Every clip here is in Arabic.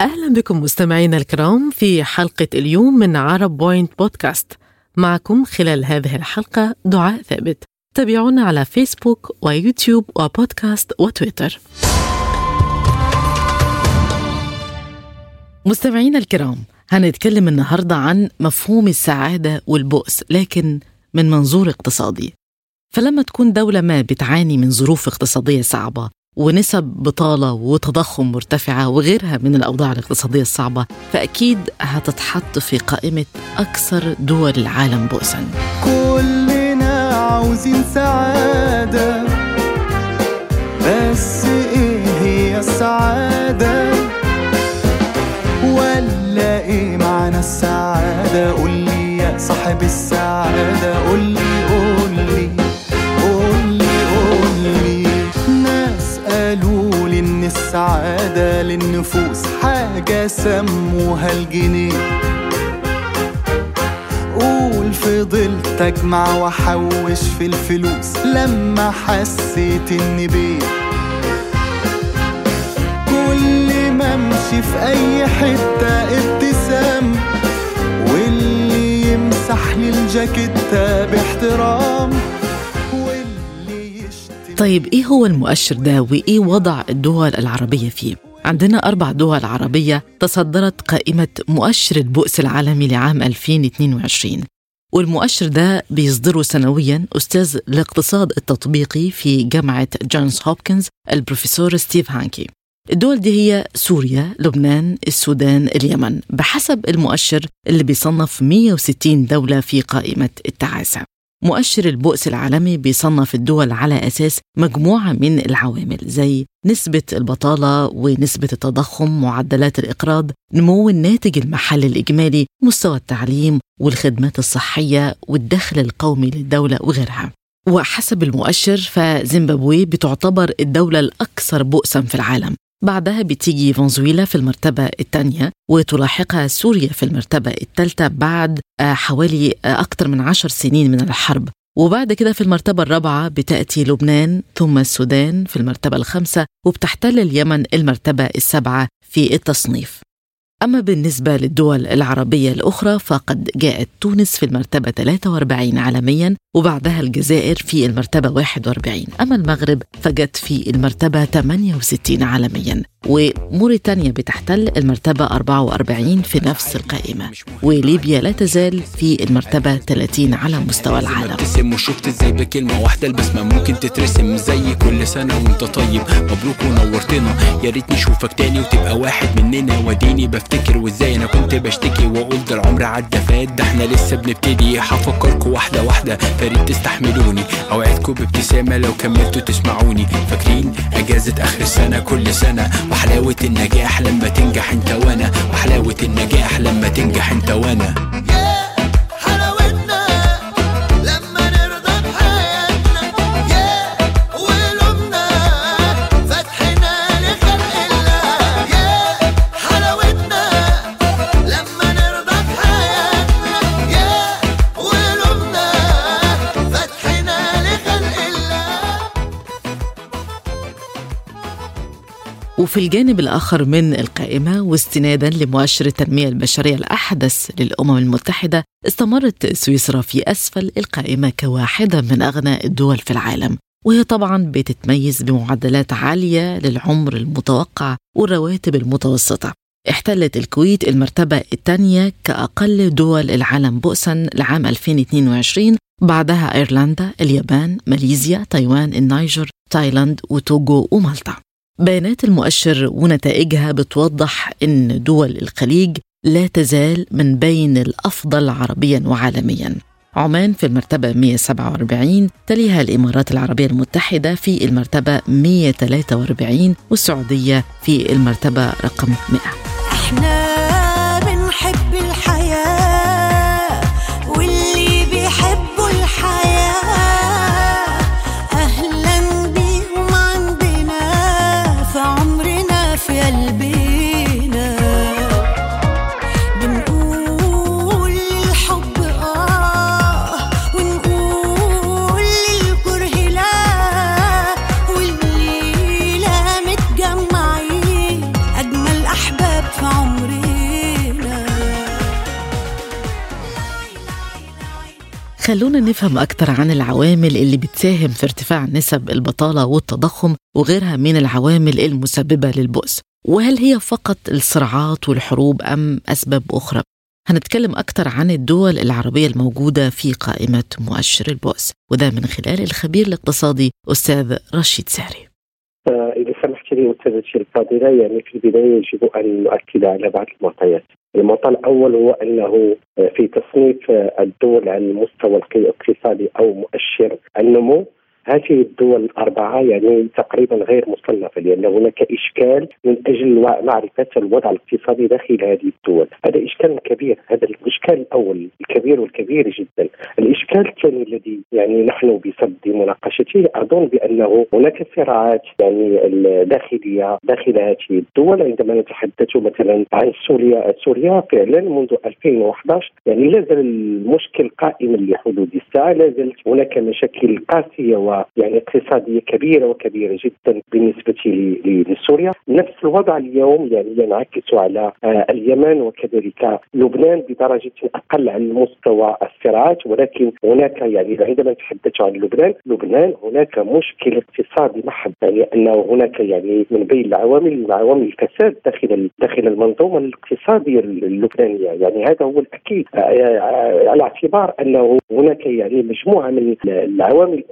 أهلا بكم مستمعينا الكرام في حلقة اليوم من عرب بوينت بودكاست معكم خلال هذه الحلقة دعاء ثابت. تابعونا على فيسبوك ويوتيوب وبودكاست وتويتر. مستمعينا الكرام هنتكلم النهاردة عن مفهوم السعادة والبؤس لكن من منظور اقتصادي. فلما تكون دولة ما بتعاني من ظروف اقتصادية صعبة ونسب بطالة وتضخم مرتفعة وغيرها من الأوضاع الاقتصادية الصعبة فأكيد هتتحط في قائمة أكثر دول العالم بؤسا. كلنا عاوزين سعادة بس إيه هي السعادة؟ ولا إيه معنى السعادة؟ قولي يا صاحب السعادة قولي للنفوس حاجة سموها الجنيه. قول فضلت اجمع واحوش في الفلوس لما حسيت إني بيه. كل ما امشي في أي حتة ابتسام واللي يمسح لي الجاكيتة باحترام طيب إيه هو المؤشر ده؟ وإيه وضع الدول العربية فيه؟ عندنا أربع دول عربية تصدرت قائمة مؤشر البؤس العالمي لعام 2022 والمؤشر ده بيصدره سنويا أستاذ الاقتصاد التطبيقي في جامعة جونز هوبكنز البروفيسور ستيف هانكي. الدول دي هي سوريا، لبنان، السودان، اليمن. بحسب المؤشر اللي بيصنف 160 دولة في قائمة التعاسة. مؤشر البؤس العالمي بيصنف الدول على أساس مجموعة من العوامل زي نسبة البطالة ونسبة التضخم معدلات الإقراض نمو الناتج المحلي الإجمالي مستوى التعليم والخدمات الصحية والدخل القومي للدولة وغيرها. وحسب المؤشر فزيمبابوي بتعتبر الدولة الأكثر بؤسا في العالم. بعدها بتيجي فنزويلا في المرتبة الثانية وتلاحقها سوريا في المرتبة الثالثة بعد آه، حوالي آه، أكثر من عشر سنين من الحرب. وبعد كده في المرتبة الرابعة بتأتي لبنان ثم السودان في المرتبة الخامسة وبتحتل اليمن المرتبة السابعة في التصنيف. أما بالنسبة للدول العربية الأخرى فقد جاءت تونس في المرتبة 43 عالميا وبعدها الجزائر في المرتبة 41 أما المغرب فجت في المرتبة 68 عالميا وموريتانيا بتحتل المرتبة 44 في نفس القائمة وليبيا لا تزال في المرتبة 30 على مستوى العالم. وشفت إزاي بكلمة واحدة البسمة. ممكن تترسم زي كل سنة وأنت طيب. مبروك ونورتنا. يا ريت نشوفك تاني وتبقى واحد مننا. وديني بفتكر وازاي أنا كنت بشتكي واقول ده العمر عدى فات ده إحنا لسه بنبتدي. هفكركوا واحدة واحدة فريد تستحملوني. اوعدكوا بابتسامة لو كملتوا تسمعوني. فاكرين أجازة آخر السنة؟ كل سنة. وحلاوة النجاح لما تنجح انت وأنا. وحلاوة النجاح لما تنجح انت وأنا. وفي الجانب الآخر من القائمة واستنادا لمؤشر التنمية البشرية الأحدث للأمم المتحدة استمرت سويسرا في أسفل القائمة كواحدة من أغنى الدول في العالم. وهي طبعا بتتميز بمعدلات عالية للعمر المتوقع والرواتب المتوسطة. احتلت الكويت المرتبة الثانية كأقل دول العالم بؤسا لعام 2022 بعدها أيرلندا، اليابان، ماليزيا، تايوان، النيجر، تايلاند وتوغو ومالطا. بيانات المؤشر ونتائجها بتوضح إن دول الخليج لا تزال من بين الأفضل عربيا وعالميا. عمان في المرتبة 147 تليها الإمارات العربية المتحدة في المرتبة 143 والسعودية في المرتبة رقم 100 إحنا خلونا نفهم أكثر عن العوامل اللي بتساهم في ارتفاع نسب البطالة والتضخم وغيرها من العوامل المسببة للبؤس. وهل هي فقط الصراعات والحروب أم أسباب أخرى؟ هنتكلم أكثر عن الدول العربية الموجودة في قائمة مؤشر البؤس وده من خلال الخبير الاقتصادي أستاذ رشيد ساري آه، إذا سمحت لي أستاذتي الفاضلة يعني في البداية يجب أن نؤكد على بعض المعطيات. المعطى الأول هو أنه آه، في تصنيف آه، الدول على المستوى الاقتصادي أو مؤشر النمو. هذه الدول الأربعة يعني تقريبا غير مصنفة لأن هناك إشكال من أجل معرفة الوضع الاقتصادي داخل هذه الدول. هذا إشكال كبير هذا الإشكال الأول الكبير والكبير جدا. الإشكال الثاني الذي يعني نحن بصدد مناقشته أظن بأنه هناك صراعات يعني الداخلية داخل هذه الدول. عندما نتحدث مثلا عن سوريا سوريا فعلا منذ 2011 يعني لا زال المشكل قائما لحدود الساعة لا زالت هناك مشاكل قاسية ويعني اقتصادية كبيرة وكبيرة جدا بالنسبة لسوريا. نفس الوضع اليوم يعني ينعكس على آه، اليمن وكذلك لبنان بدرجة أقل عن مستوى الصراعات ولكن هناك يعني عندما نتحدث عن لبنان لبنان هناك مشكل اقتصادي محض. يعني انه هناك يعني من بين العوامل عوامل الفساد داخل داخل المنظومة الاقتصادية اللبنانية. يعني هذا هو الأكيد. آه، آه، على اعتبار أنه هناك يعني مجموعة من العوامل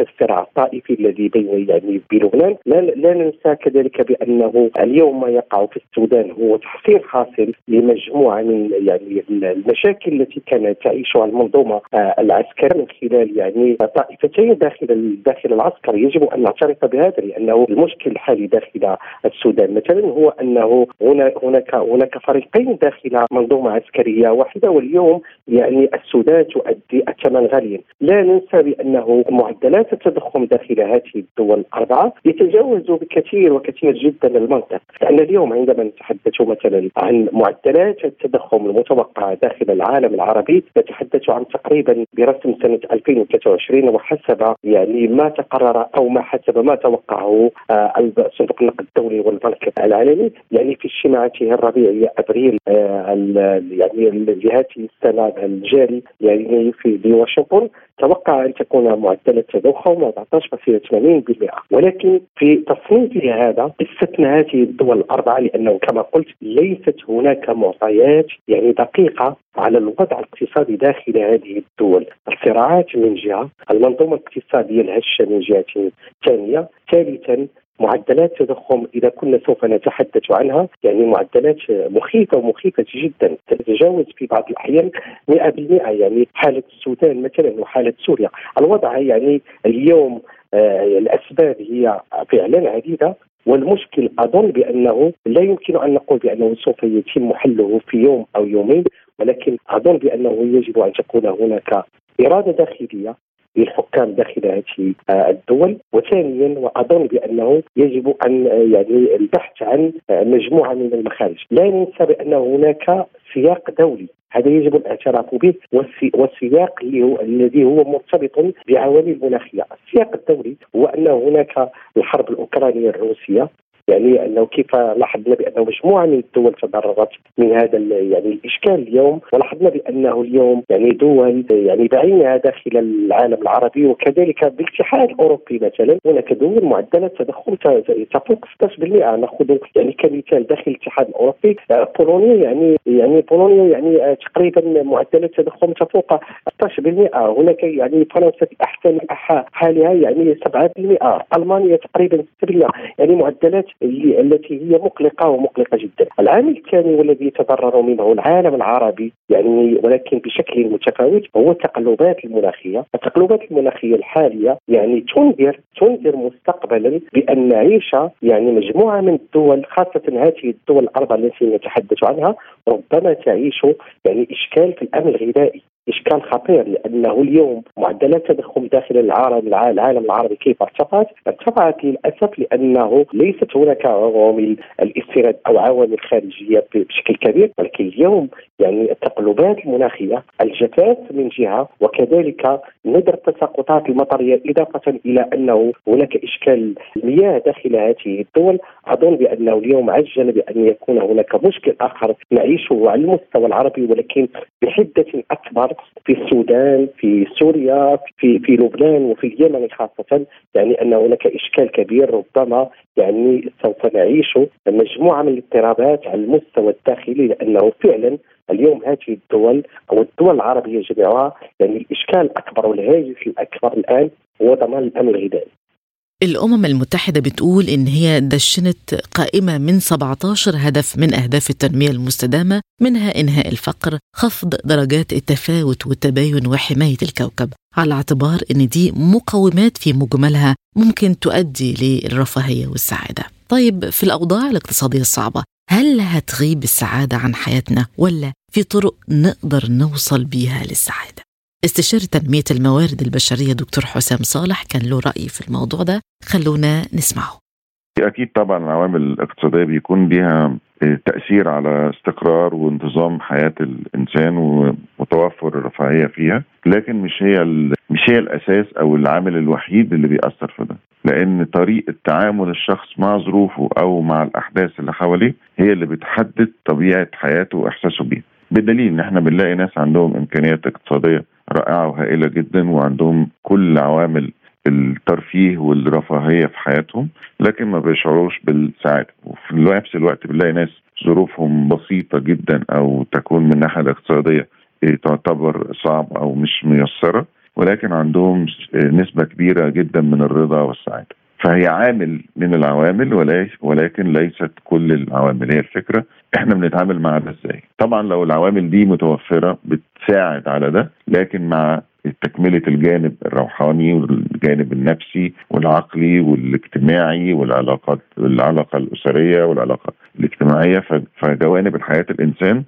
كالصراع الطائفي الذي بين يعني بلبنان لا, لا ننسى كذلك بأنه اليوم ما يقع في السودان هو تحصيل حاصل لمجموعة من يعني المشاكل التي كانت تعيشها المنظومة آه، العسكرية من خلال يعني طائفتين داخل داخل العسكر. يجب أن نعترف بهذا لأنه المشكل الحالي داخل السودان. مثلا هو أنه هناك هناك هناك فريقين داخل منظومة عسكرية واحدة واليوم يعني السودان تؤدي الثمن غاليا. لا ننسى بأنه معدلات معدلات التضخم داخل هذه الدول الأربعة يتجاوز بكثير وكثير جدا المنطق. لأن اليوم عندما نتحدث مثلا عن معدلات التضخم المتوقعة داخل العالم العربي نتحدث عن تقريبا برسم سنة 2023 وحسب يعني ما تقرر أو ما حسب ما توقعه آه، صندوق النقد الدولي والبنك العالمي. يعني في اجتماعاته الربيعية أبريل آه، يعني لهذه السنة الجاري يعني في واشنطن توقع أن تكون معدل التضخم 14.80% ولكن في تصنيفه هذا استثنى هذه الدول الأربعة لأنه كما قلت ليست هناك معطيات يعني دقيقة على الوضع الاقتصادي داخل هذه الدول. الصراعات من جهة المنظومة الاقتصادية الهشة من جهة ثانية ثالثا معدلات التضخم إذا كنا سوف نتحدث عنها. يعني معدلات مخيفة ومخيفه جدا تتجاوز في بعض الأحيان 100% يعني حالة السودان مثلا وحالة سوريا. الوضع يعني اليوم آه الأسباب هي فعلا عديدة. والمشكل أظن بأنه لا يمكن أن نقول بأنه سوف يتم حله في يوم أو يومين ولكن أظن بأنه يجب أن تكون هناك إرادة داخلية للحكام داخل هذه الدول. وثانيا وأظن بأنه يجب أن يعني البحث عن مجموعة من المخارج. لا ننسى بأن هناك سياق دولي. هذا يجب الاعتراف به والسياق الذي هو مرتبط بعوامل مناخية، السياق الدولي هو أن هناك الحرب الأوكرانية الروسية يعني أنه كيف لاحظنا بأنه مجموعة من الدول تضررت من هذا يعني الإشكال اليوم ولاحظنا بأنه اليوم يعني دول يعني بعينها داخل العالم العربي وكذلك بالاتحاد الأوروبي مثلا هناك دول معدلات تضخم تفوق 16% نأخذ يعني كمثال داخل الاتحاد الأوروبي بولونيا يعني يعني بولونيا يعني تقريبا معدلات تضخم تفوق 16% هناك يعني فرنسا في احسن حالها يعني 7% ألمانيا تقريبا 6% يعني معدلات التي هي مقلقة ومقلقة جدا. العامل الثاني والذي يتضرر منه العالم العربي يعني ولكن بشكل متفاوت هو التقلبات المناخية، التقلبات المناخية الحالية يعني تنذر تنذر مستقبلا بأن نعيش يعني مجموعة من الدول خاصة هذه الدول الأربعة التي نتحدث عنها ربما تعيش يعني إشكال في الأمن الغذائي إشكال خطير لأنه اليوم معدلات التضخم داخل العالم العالم العربي كيف ارتفعت؟ ارتفعت للأسف لأنه ليست هناك عوامل الاستيراد أو عوامل خارجية بشكل كبير ولكن اليوم يعني التقلبات المناخية الجفاف من جهة وكذلك ندر التساقطات المطرية إضافة إلى أنه هناك إشكال المياه داخل هذه الدول أظن بأنه اليوم عجل بأن يكون هناك مشكل آخر نعيشه على المستوى العربي ولكن بحدة أكبر في السودان في سوريا في في لبنان وفي اليمن خاصة. يعني أن هناك إشكال كبير ربما يعني سوف نعيش مجموعة من الاضطرابات على المستوى الداخلي لأنه فعلا اليوم هذه الدول أو الدول العربية جميعها يعني الإشكال الأكبر والهاجس الأكبر الآن هو ضمان الأمن الغذائي. الأمم المتحدة بتقول إن هي دشنت قائمة من 17 هدف من أهداف التنمية المستدامة منها إنهاء الفقر خفض درجات التفاوت والتباين وحماية الكوكب على اعتبار إن دي مقومات في مجملها ممكن تؤدي للرفاهية والسعادة طيب في الأوضاع الاقتصادية الصعبة هل هتغيب السعادة عن حياتنا ولا في طرق نقدر نوصل بيها للسعادة؟ استشاري تنمية الموارد البشرية دكتور حسام صالح كان له رأي في الموضوع ده. خلونا نسمعه. أكيد طبعا العوامل الاقتصادية بيكون ليها تأثير على استقرار وانتظام حياة الإنسان وتوفر الرفاهية فيها لكن مش هي مش هي الأساس أو العامل الوحيد اللي بيأثر في ده لأن طريقة تعامل الشخص مع ظروفه أو مع الأحداث اللي حواليه هي اللي بتحدد طبيعة حياته وإحساسه بيها. بدليل إن إحنا بنلاقي ناس عندهم إمكانيات اقتصادية رائعة وهائلة جدا وعندهم كل عوامل الترفيه والرفاهية في حياتهم لكن ما بيشعروش بالسعادة. وفي نفس الوقت بنلاقي ناس ظروفهم بسيطة جدا أو تكون من الناحية الاقتصادية تعتبر صعبة أو مش ميسرة ولكن عندهم نسبة كبيرة جدا من الرضا والسعادة. فهي عامل من العوامل ولكن ليست كل العوامل. هي الفكرة إحنا بنتعامل مع ده إزاي؟ طبعا لو العوامل دي متوفرة بتساعد على ده لكن مع تكملة الجانب الروحاني والجانب النفسي والعقلي والاجتماعي والعلاقات العلاقة الأسرية والعلاقة الاجتماعية فجوانب الحياة الإنسان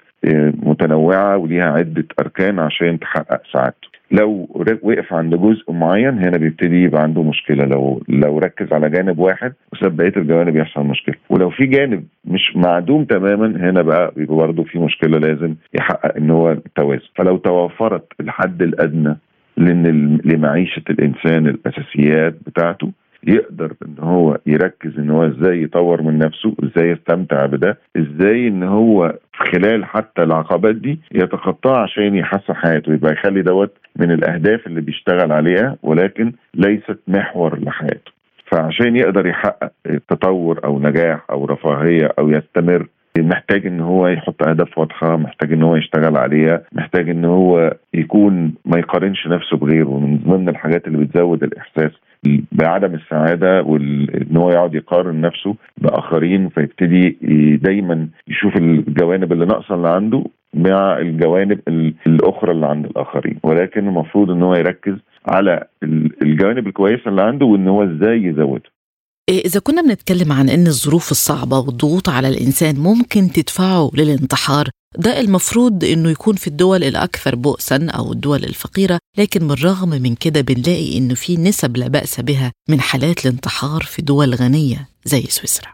متنوعة وليها عدة أركان عشان تحقق سعادته. لو وقف عند جزء معين هنا بيبتدي يبقى عنده مشكلة. لو لو ركز على جانب واحد وساب بقية الجوانب يحصل مشكلة. ولو في جانب مش معدوم تماما هنا بقى بيبقى برضه في مشكلة لازم يحقق إن هو توازن. فلو توفرت الحد الأدنى لأن لمعيشة الإنسان الأساسيات بتاعته يقدر إن هو يركز إن هو إزاي يطور من نفسه إزاي يستمتع بده إزاي إن هو خلال حتى العقبات دي يتخطاها عشان يحسن حياته يبقى يخلي دوت من الأهداف اللي بيشتغل عليها ولكن ليست محور لحياته. فعشان يقدر يحقق تطور أو نجاح أو رفاهية أو يستمر محتاج إن هو يحط أهداف واضحة محتاج إن هو يشتغل عليها محتاج إن هو يكون ما يقارنش نفسه بغيره. من ضمن الحاجات اللي بتزود الإحساس بعدم السعادة وان هو يقعد يقارن نفسه بآخرين فيبتدي دايما يشوف الجوانب اللي ناقصة اللي عنده مع الجوانب الأخرى اللي عند الآخرين. ولكن المفروض إن هو يركز على الجوانب الكويسة اللي عنده وإن هو إزاي يزودها إذا كنا بنتكلم عن أن الظروف الصعبة والضغوط على الإنسان ممكن تدفعه للانتحار ده المفروض أنه يكون في الدول الأكثر بؤسا أو الدول الفقيرة لكن بالرغم من كده بنلاقي أنه في نسب لا بأس بها من حالات الانتحار في دول غنية زي سويسرا.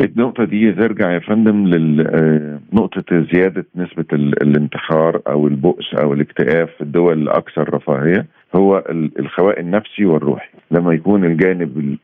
النقطة دي ترجع يا فندم لنقطة زيادة نسبة الانتحار أو البؤس أو الاكتئاب في الدول الأكثر رفاهية. هو الخواء النفسي والروحي. لما يكون الجانب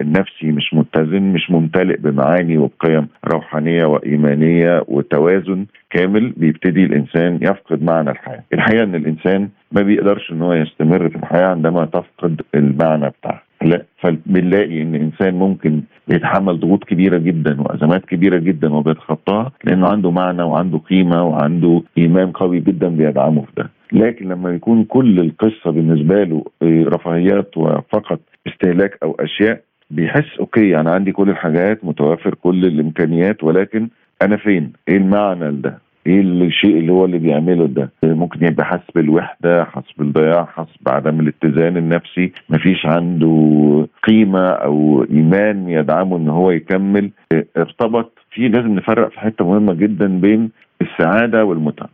النفسي مش متزن مش ممتلئ بمعاني وبقيم روحانية وإيمانية وتوازن كامل بيبتدي الإنسان يفقد معنى الحياة. الحقيقة إن الإنسان ما بيقدرش إن هو يستمر في الحياة عندما تفقد المعنى بتاعها لا فبنلاقي إن انسان ممكن بيتحمل ضغوط كبيرة جدا وأزمات كبيرة جدا وبيتخطاها لأنه عنده معنى وعنده قيمة وعنده إيمان قوي جدا بيدعمه في ده لكن لما يكون كل القصة بالنسبة له رفاهيات وفقط استهلاك أو أشياء بيحس أوكي أنا عندي كل الحاجات متوافر كل الإمكانيات ولكن أنا فين؟ إيه المعنى لده؟ إيه الشيء اللي هو اللي بيعمله ده؟ ممكن يبقى حاسس بالوحده حاسس بالضياع حاسس بعدم الاتزان النفسي. مفيش عنده قيمة أو إيمان يدعمه إن هو يكمل. ارتبط. في لازم نفرق في حتة مهمة جدا بين السعادة والمتعة.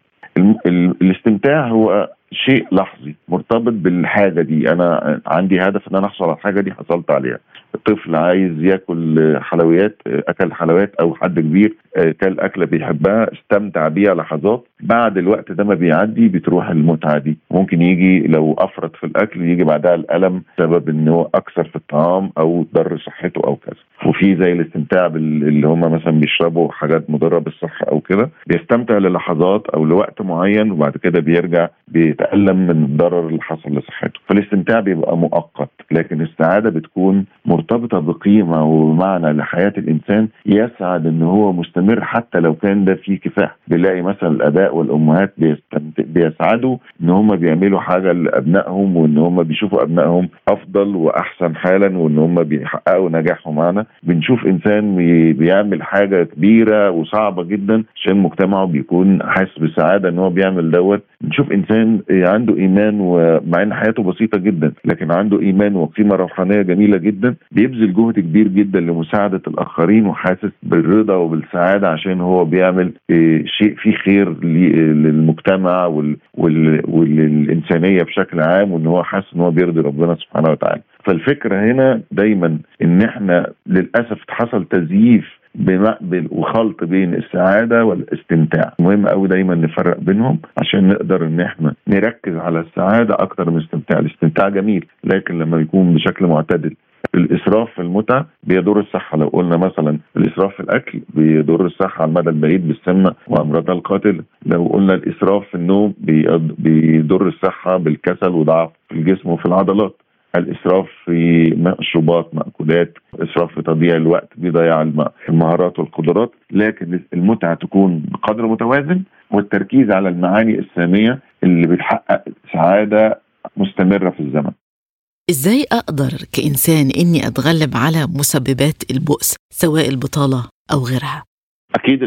الاستمتاع هو شيء لحظي مرتبط بالحاجة دي. أنا عندي هدف إن أنا أحصل على الحاجة دي حصلت عليها. طفل عايز ياكل حلويات أكل حلويات أو حد كبير كل أكلة بيحبها استمتع بيها لحظات. بعد الوقت ده ما بيعدي بتروح المتعة دي. ممكن يجي لو أفرط في الأكل يجي بعدها الألم بسبب ان هو أكثر في الطعام أو ضر صحته أو كذا. وفي زي الاستمتاع اللي هم مثلا بيشربوا حاجات مضرة بالصحة أو كده بيستمتع للحظات أو لوقت معين وبعد كده بيرجع بيتألم من الضرر اللي حصل لصحته. فالاستمتاع بيبقى مؤقت لكن السعادة بتكون مرتبطة بقيمة ومعنى لحياة الإنسان يسعد إن هو مستمر حتى لو كان ده فيه كفاح. بنلاقي مثلا الأباء والأمهات بيسعدوا إن هم بيعملوا حاجة لأبنائهم وإن هم بيشوفوا أبنائهم أفضل وأحسن حالا وإن هم بيحققوا نجاح بنشوف إنسان بيعمل حاجة كبيرة وصعبة جدا عشان مجتمعه بيكون حاسس بسعاده إن هو بيعمل دوت. نشوف إنسان عنده إيمان ومع إن حياته بسيطة جدا لكن عنده إيمان وقيمة روحانية جميلة جدا بيبذل جهد كبير جدا لمساعدة الآخرين وحاسس بالرضا وبالسعادة عشان هو بيعمل شيء فيه خير للمجتمع وللانسانيه بشكل عام وإن هو حاسس إن هو بيرضي ربنا سبحانه وتعالى. فالفكرة هنا دايما إن إحنا للأسف حصل تزييف وخلط بين السعادة والاستمتاع. مهم قوي دايما نفرق بينهم عشان نقدر إن إحنا نركز على السعادة أكتر من الاستمتاع. الاستمتاع جميل لكن لما يكون بشكل معتدل. الإسراف في المتعة بيضر الصحة. لو قلنا مثلا الإسراف في الأكل بيضر الصحة على المدى البعيد بالسمنة وامراضها القاتله لو قلنا الإسراف في النوم بيضر الصحة بالكسل وضعف في الجسم وفي العضلات. الإسراف في مشروبات مأكولات إسراف في تضييع الوقت بيضيع المهارات والقدرات. لكن المتعة تكون بقدر متوازن والتركيز على المعاني السامية اللي بتحقق سعادة مستمرة في الزمن. إزاي أقدر كإنسان إني أتغلب على مسببات البؤس سواء البطالة أو غيرها؟ أكيد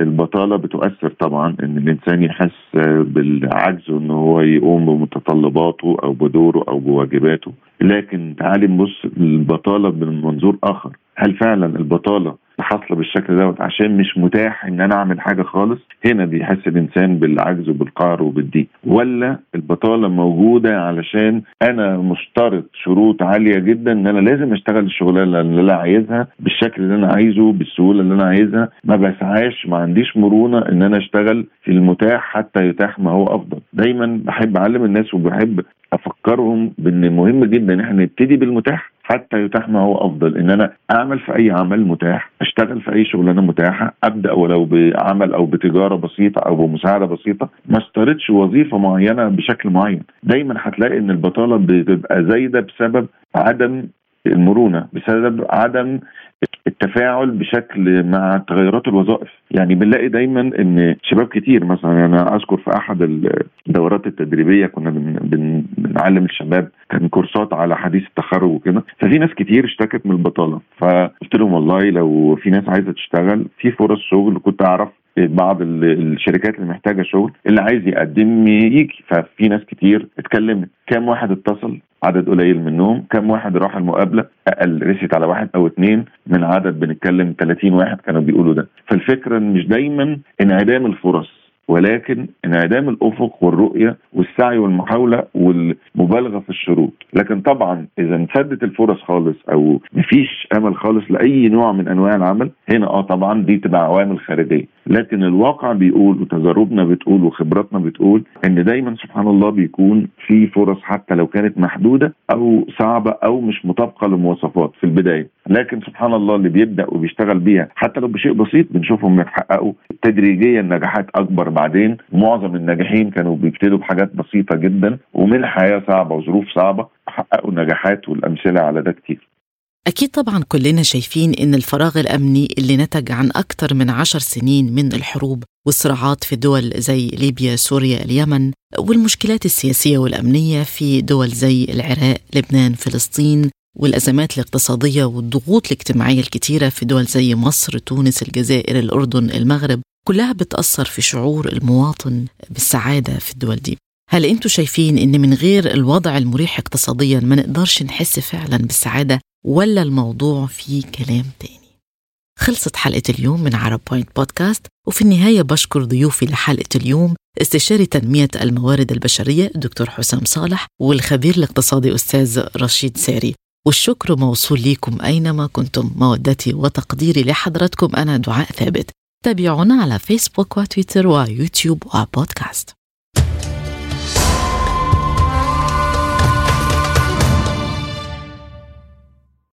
البطالة بتؤثر طبعا إن الإنسان يحس بالعجز ان هو يقوم بمتطلباته أو بدوره أو بواجباته. لكن تعالي نبص البطاله من منظور آخر. هل فعلا البطالة حاصله بالشكل دوت عشان مش متاح إن أنا أعمل حاجة خالص؟ هنا بيحس الإنسان بالعجز وبالقهر وبالضيق. ولا البطالة موجودة علشان أنا مشترط شروط عالية جدا إن أنا لازم أشتغل الشغلانة اللي أنا عايزها بالشكل اللي أنا عايزه بالسهولة اللي أنا عايزها؟ ما بسعاش ما عنديش مرونة إن أنا أشتغل في المتاح حتى يتاح ما هو أفضل. دايما بحب أعلم الناس وبحب أفكرهم بإن مهم جدا إن إحنا نبتدي بالمتاح. حتى يتاح ما هو أفضل. إن أنا أعمل في أي عمل متاح أشتغل في أي شغلانة متاحة أبدأ ولو بعمل أو بتجارة بسيطة أو بمساعدة بسيطة ما اشترطش وظيفة معينة بشكل معين. دايما هتلاقي إن البطالة بتبقى زايدة بسبب عدم المرونة بسبب عدم التفاعل بشكل مع تغيرات الوظائف. يعني بنلاقي دايما إن شباب كتير مثلا أنا أذكر في أحد الدورات التدريبية كنا بن بن بنعلم الشباب كان كورسات على حديث التخرج وكده ففي ناس كتير اشتكت من البطالة. فقلت لهم والله لو في ناس عايزة تشتغل في فرص شغل كنت أعرف بعض الشركات اللي محتاجة شغل اللي عايز يقدم يجي. ففي ناس كتير اتكلمت. كام واحد اتصل؟ عدد قليل منهم كم واحد راح المقابلة؟ أقل. رست على واحد أو اثنين من عدد بنتكلم 30 واحد كانوا بيقولوا ده. فالفكرة مش دايما انعدام الفرص ولكن انعدام الأفق والرؤية والسعي والمحاولة والمبالغة في الشروط، لكن طبعا إذا انسدت الفرص خالص أو مفيش أمل خالص لأي نوع من أنواع العمل، هنا آه طبعا دي تبقى عوامل خارجية، لكن الواقع بيقول وتجاربنا بتقول وخبراتنا بتقول إن دايما سبحان الله بيكون في فرص حتى لو كانت محدودة أو صعبة أو مش مطابقة للمواصفات في البداية، لكن سبحان الله اللي بيبدأ وبيشتغل بيها حتى لو بشيء بسيط بنشوفهم بيحققوا تدريجيا نجاحات أكبر بعدين. معظم الناجحين كانوا بيبتدوا بحاجات بسيطة جدا ومن الحياة صعبة وظروف صعبة حققوا نجاحات والأمثلة على ده كتير. أكيد طبعا كلنا شايفين إن الفراغ الأمني اللي نتج عن أكثر من عشر سنين من الحروب والصراعات في دول زي ليبيا سوريا اليمن والمشكلات السياسية والأمنية في دول زي العراق لبنان فلسطين والأزمات الاقتصادية والضغوط الاجتماعية الكتيرة في دول زي مصر تونس الجزائر الأردن المغرب كلها بتأثر في شعور المواطن بالسعادة في الدول دي. هل أنتم شايفين إن من غير الوضع المريح اقتصاديا ما نقدرش نحس فعلا بالسعادة؟ ولا الموضوع فيه كلام تاني. خلصت حلقة اليوم من عرب بوينت بودكاست وفي النهاية بشكر ضيوفي لحلقة اليوم استشاري تنمية الموارد البشرية الدكتور حسام صالح والخبير الاقتصادي أستاذ رشيد ساري. والشكر موصول ليكم أينما كنتم مودتي وتقديري لحضرتكم أنا دعاء ثابت. تابعونا على فيسبوك وتويتر ويوتيوب وبودكاست.